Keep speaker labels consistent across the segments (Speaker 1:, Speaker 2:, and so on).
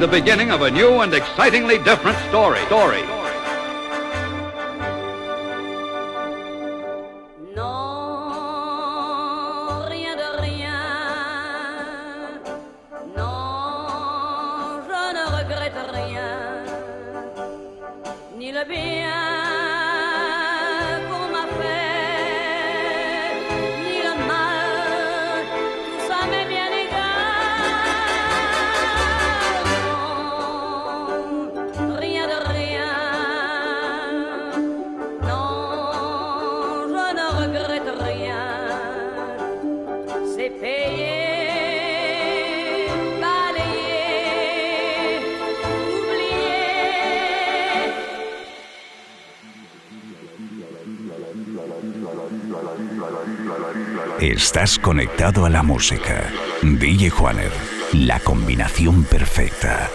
Speaker 1: the beginning of a new and excitingly different story. Story.
Speaker 2: Estás conectado a la música. DJ Juaner, la combinación perfecta.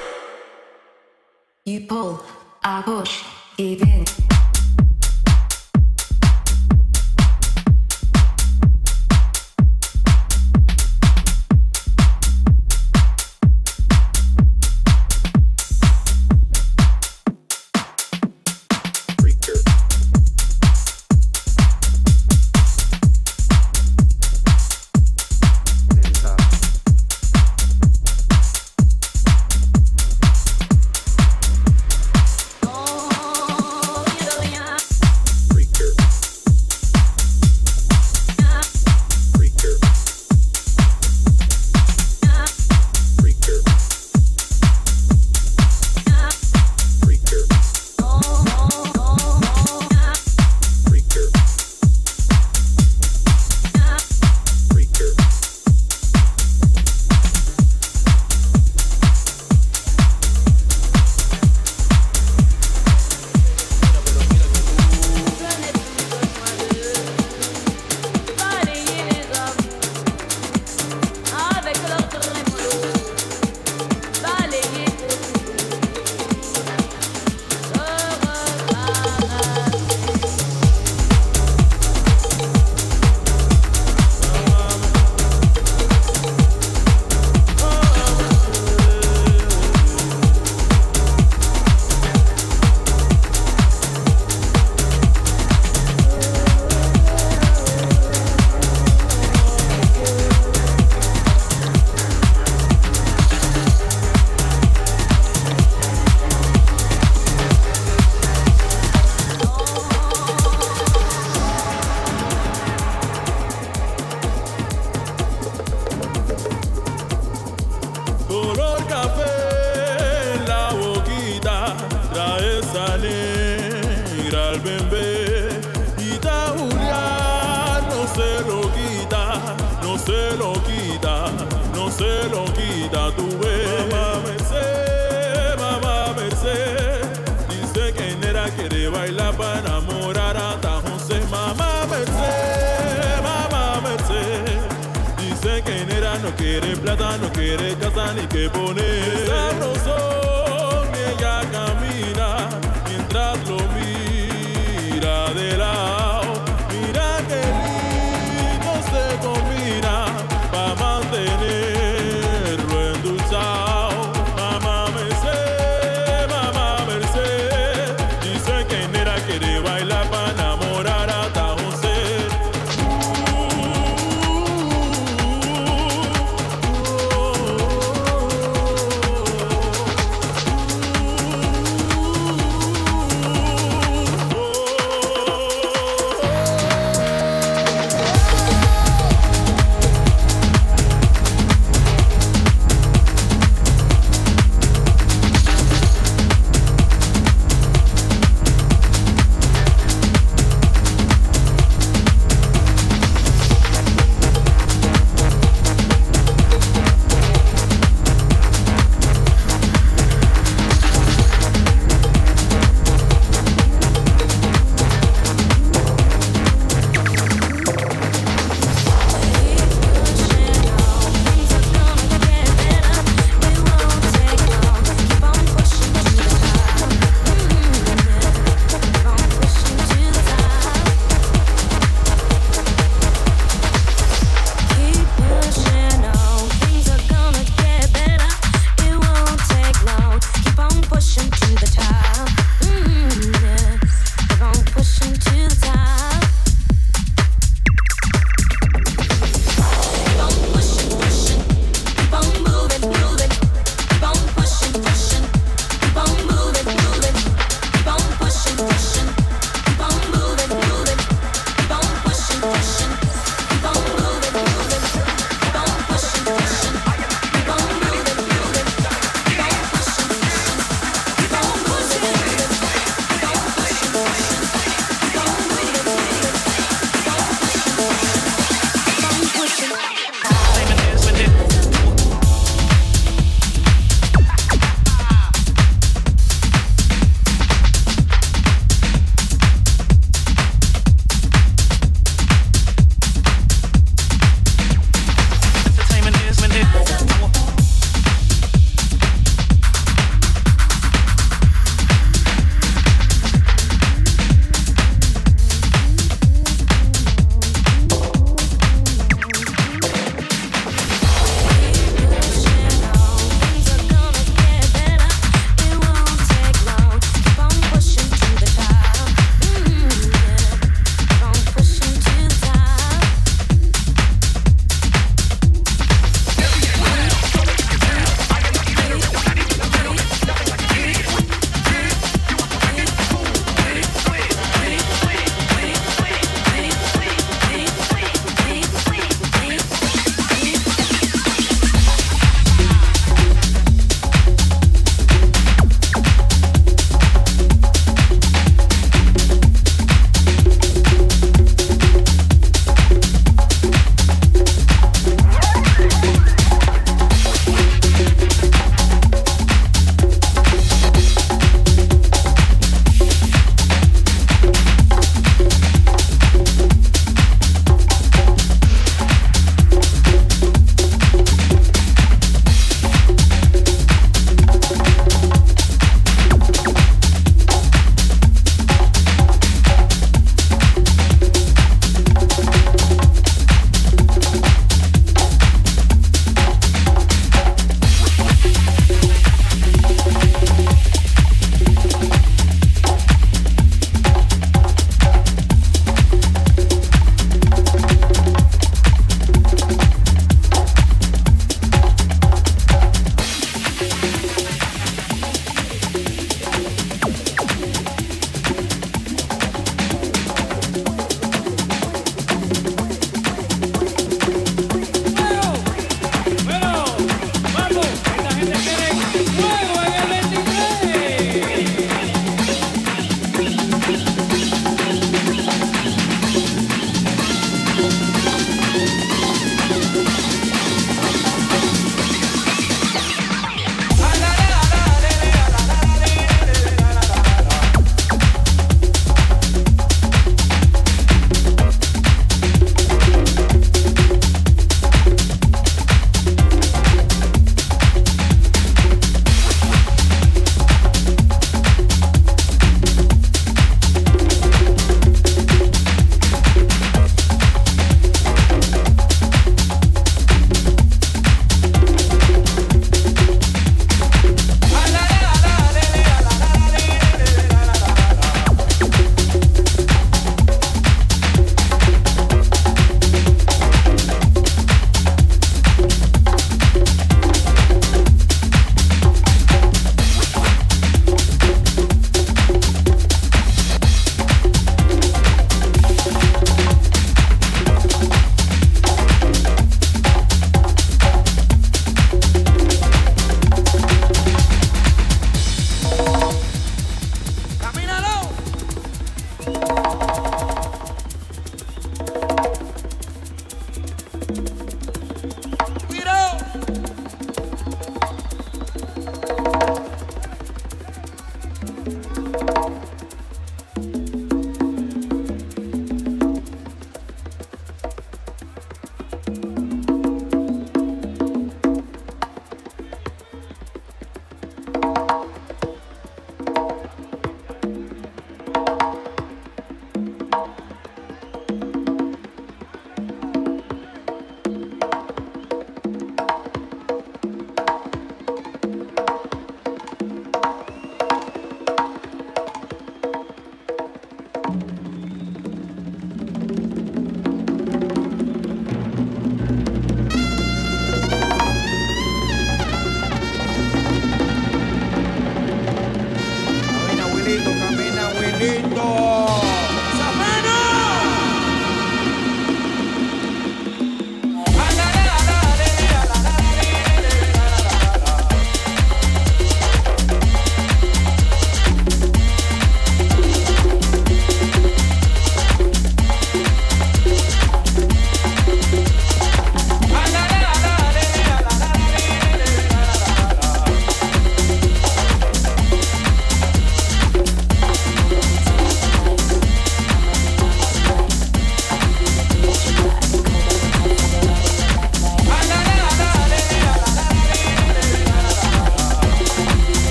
Speaker 3: living.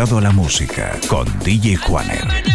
Speaker 4: Conectado a la música con DJ Juaner.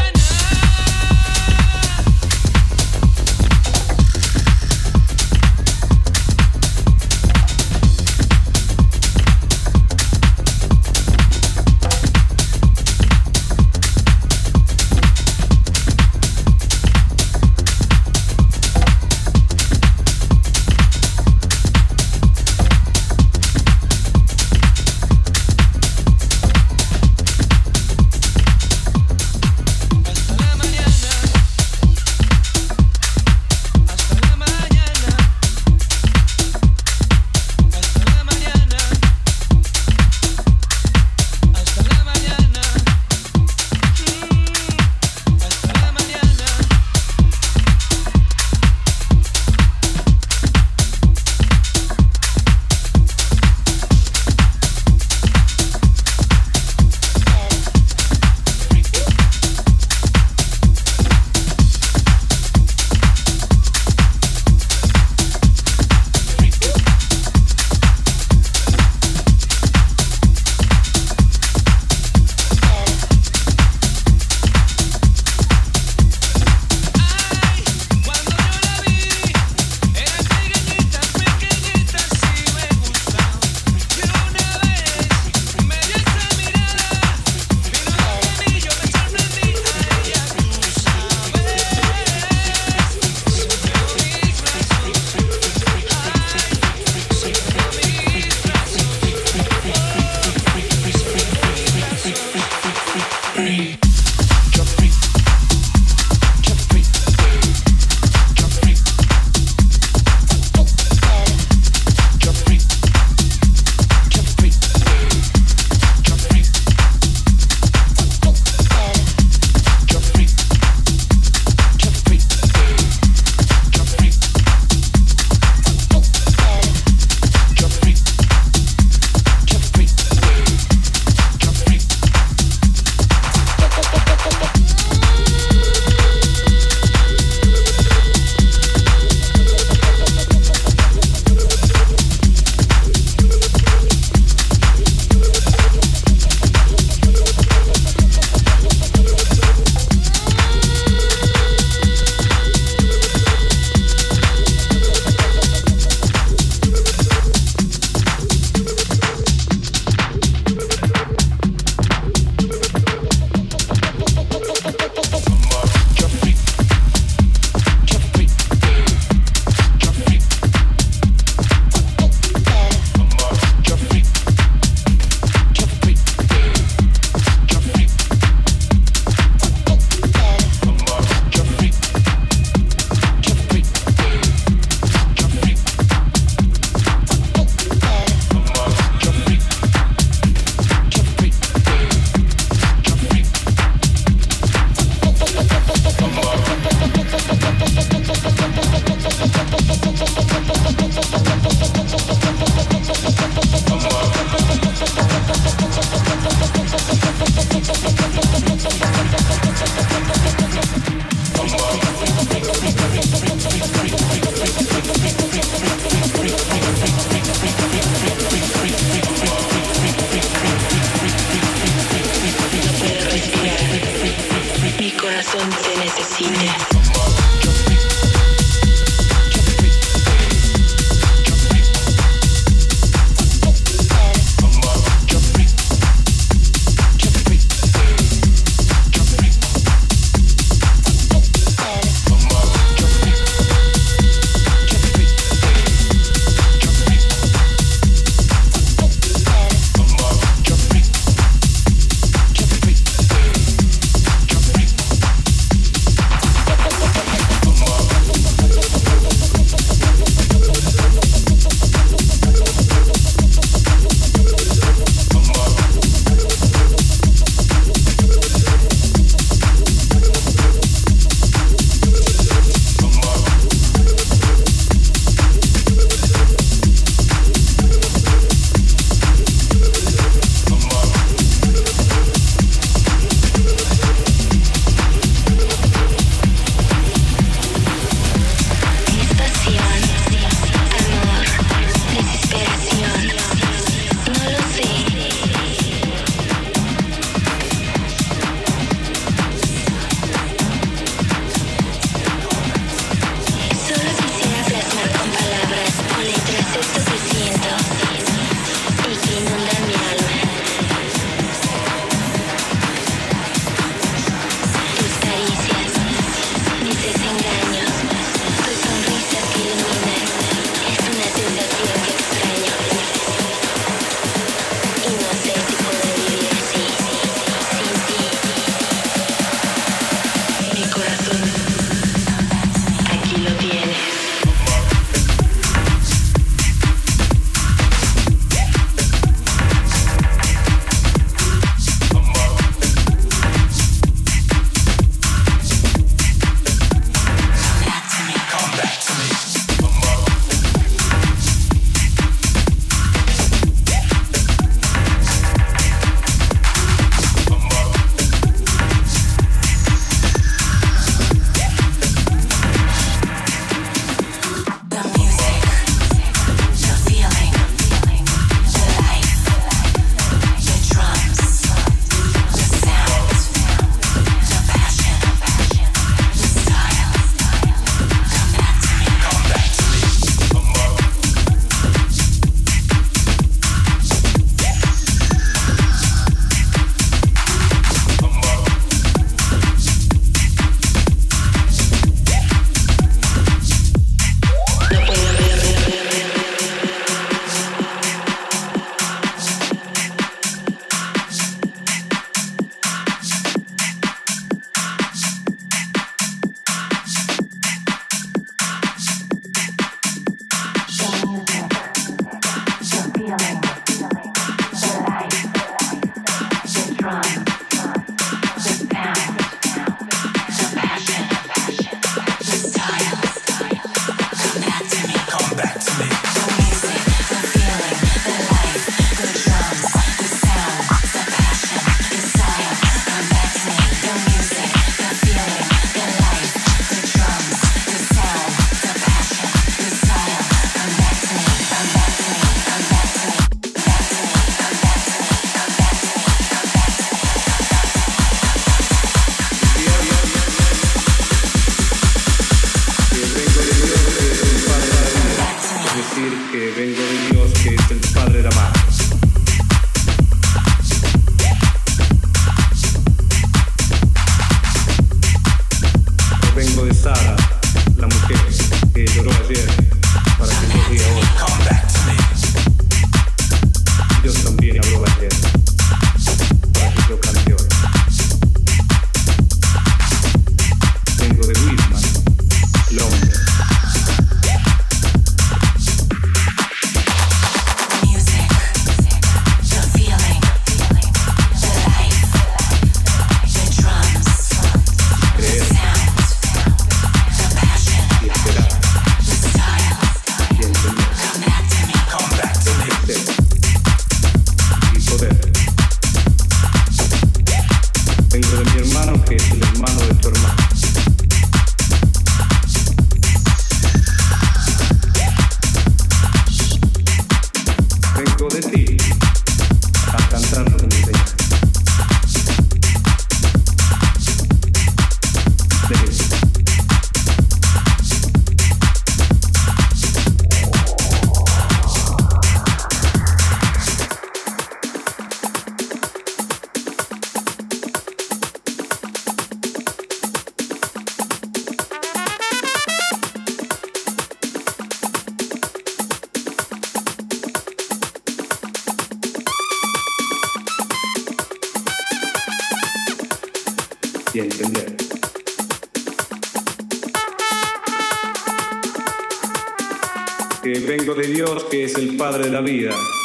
Speaker 5: Padre de la vida.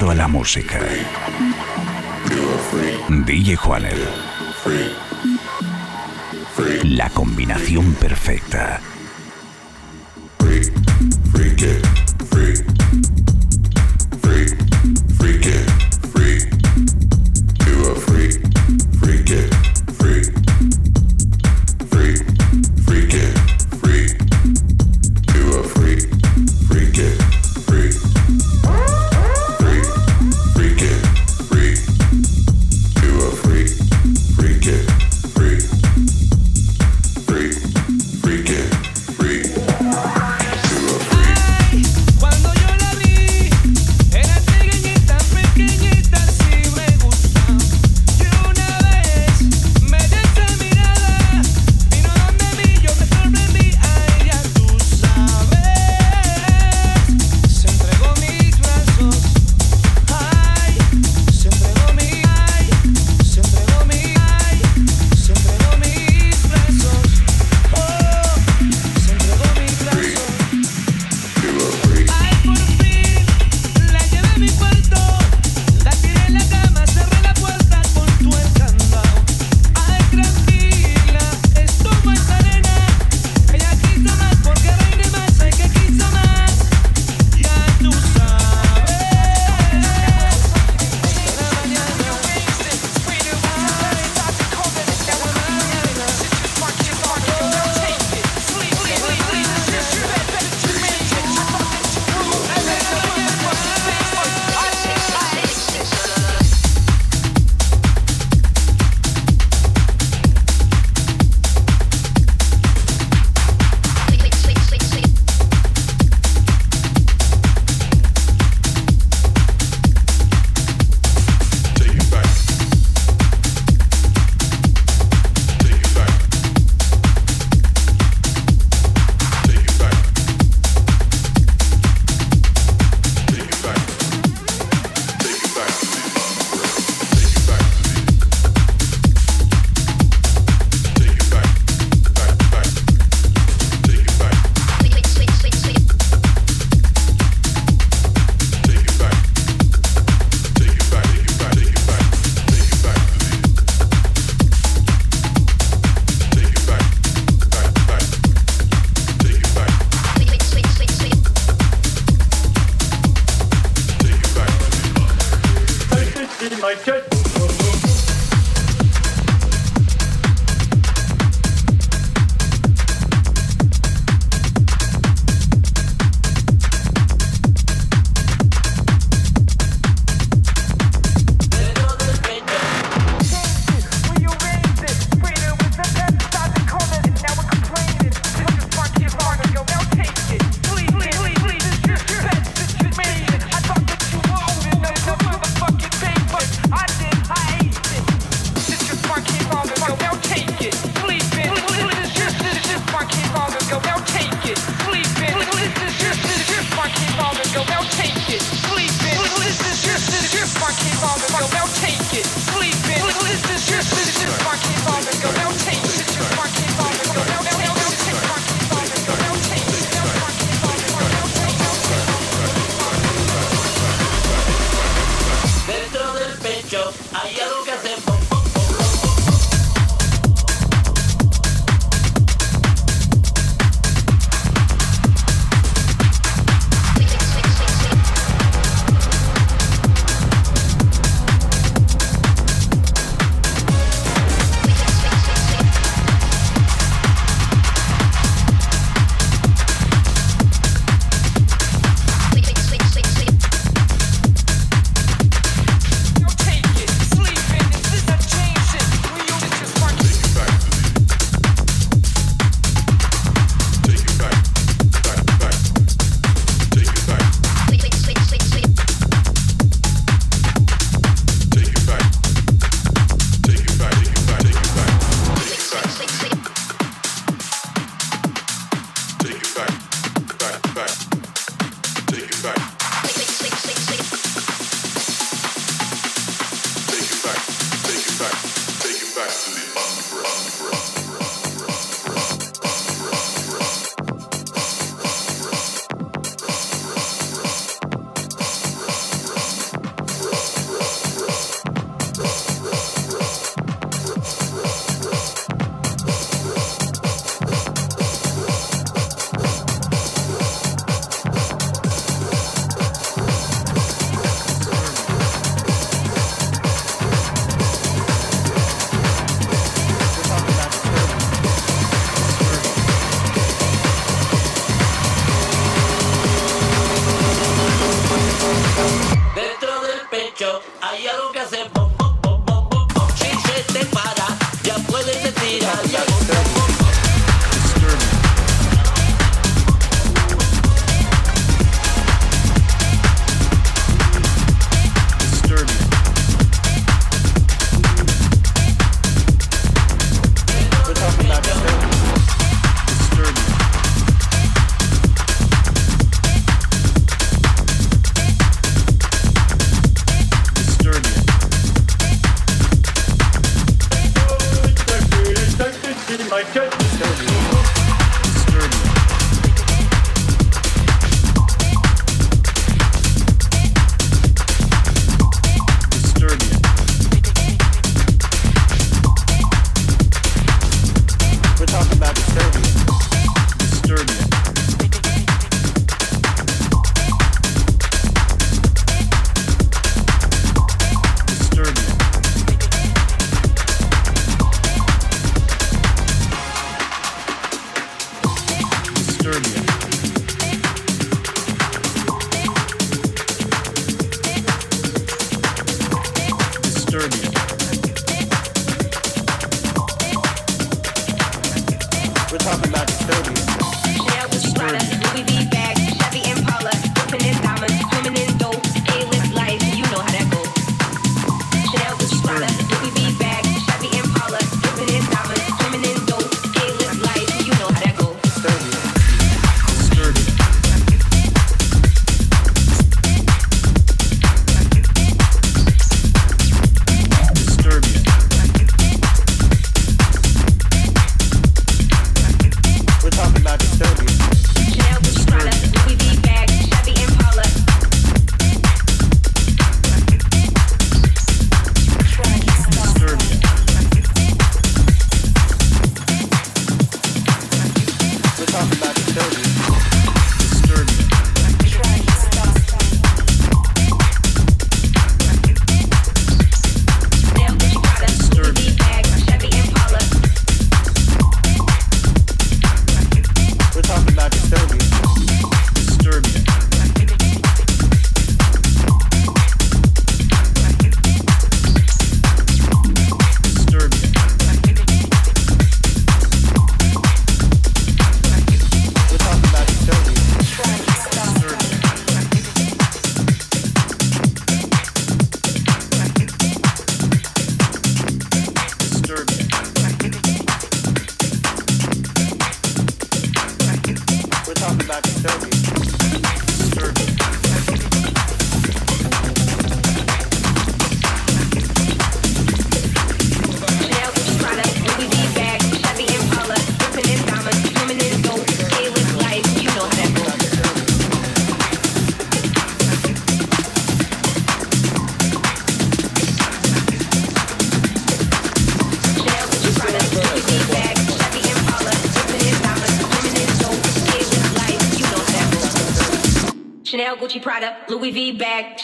Speaker 4: Conectado a la música. DJ Juaner. La combinación perfecta.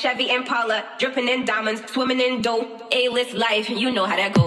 Speaker 6: Chevy Impala, dripping in diamonds, swimming in dough. A-list life, you know how that goes.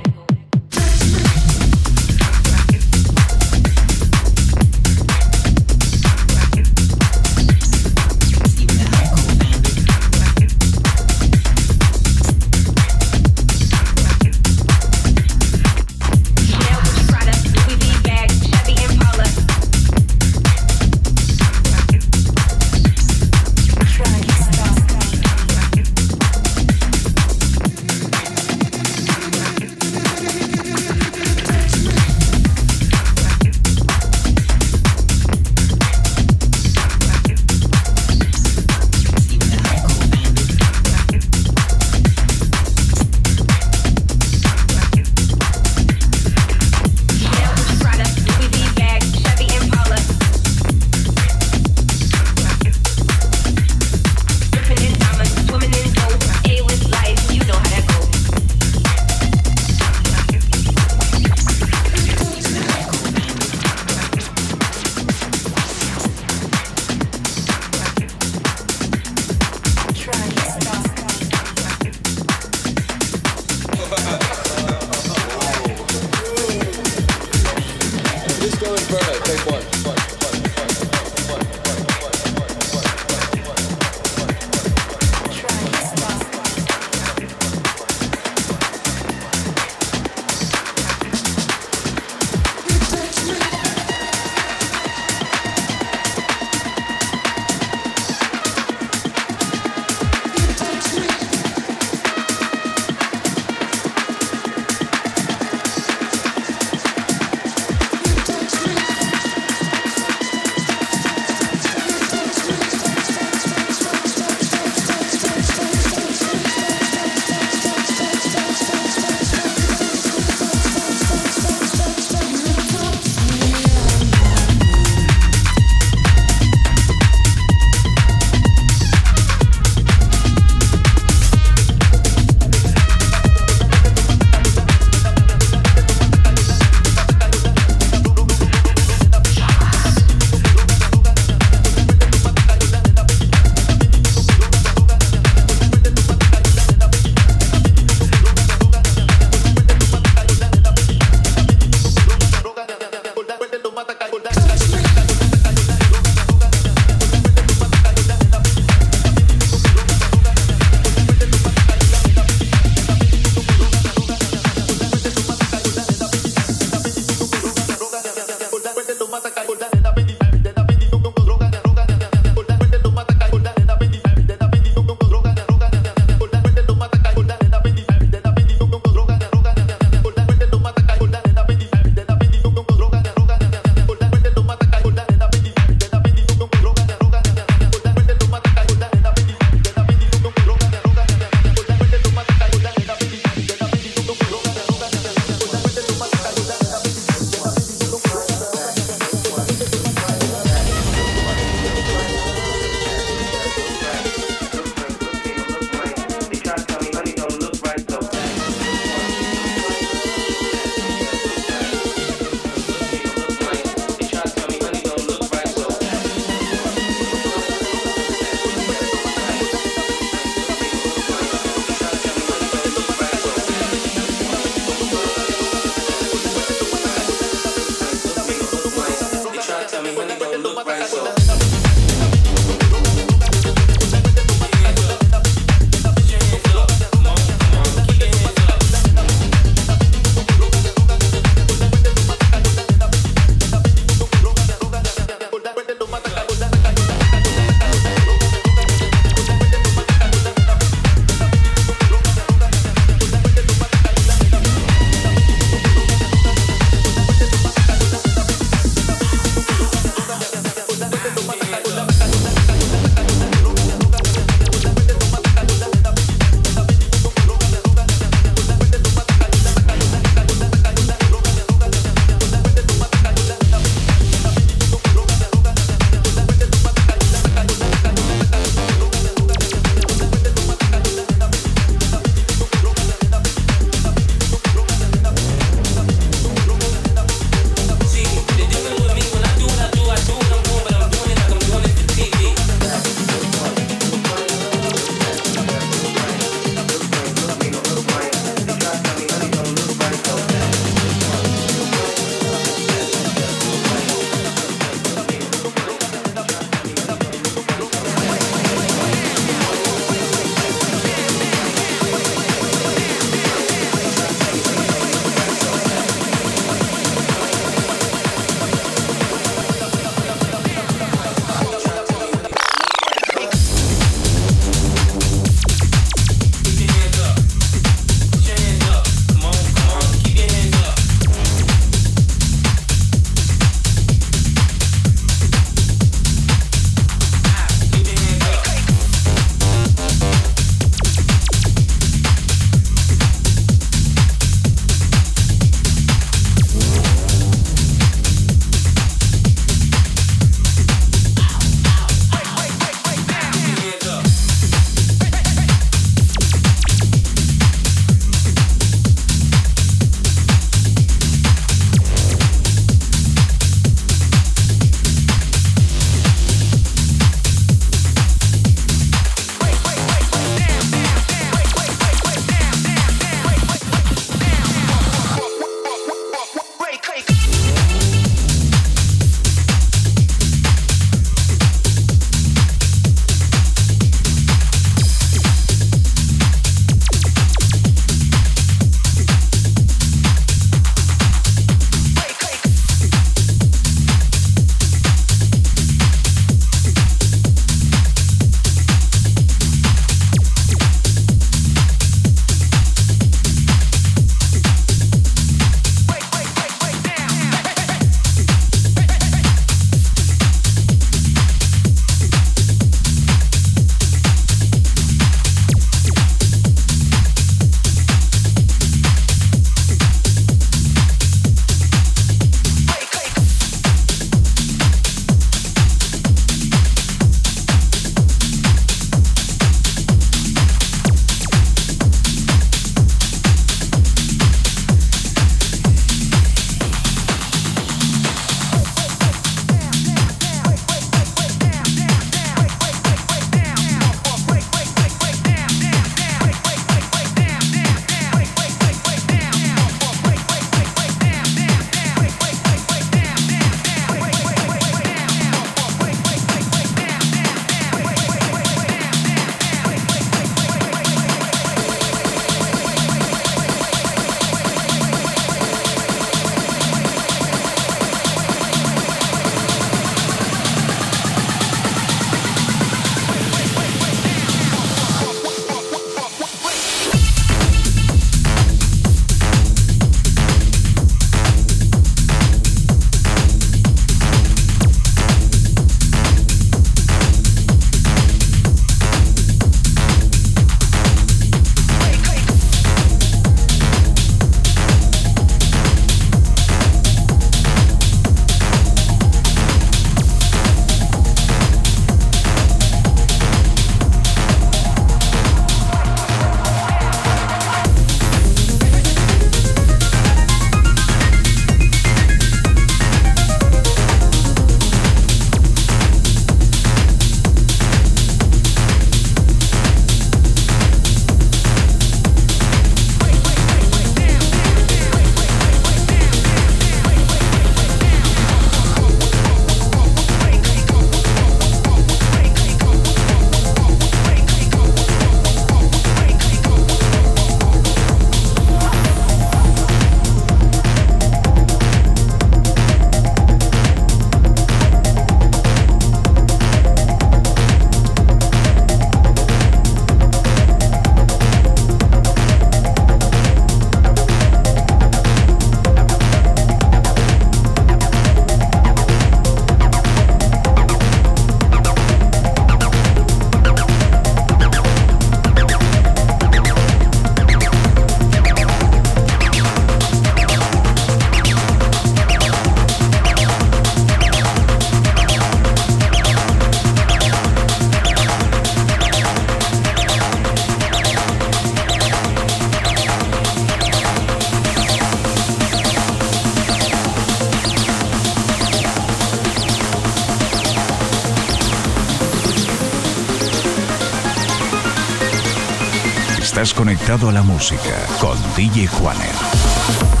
Speaker 7: A la música con DJ Juaner.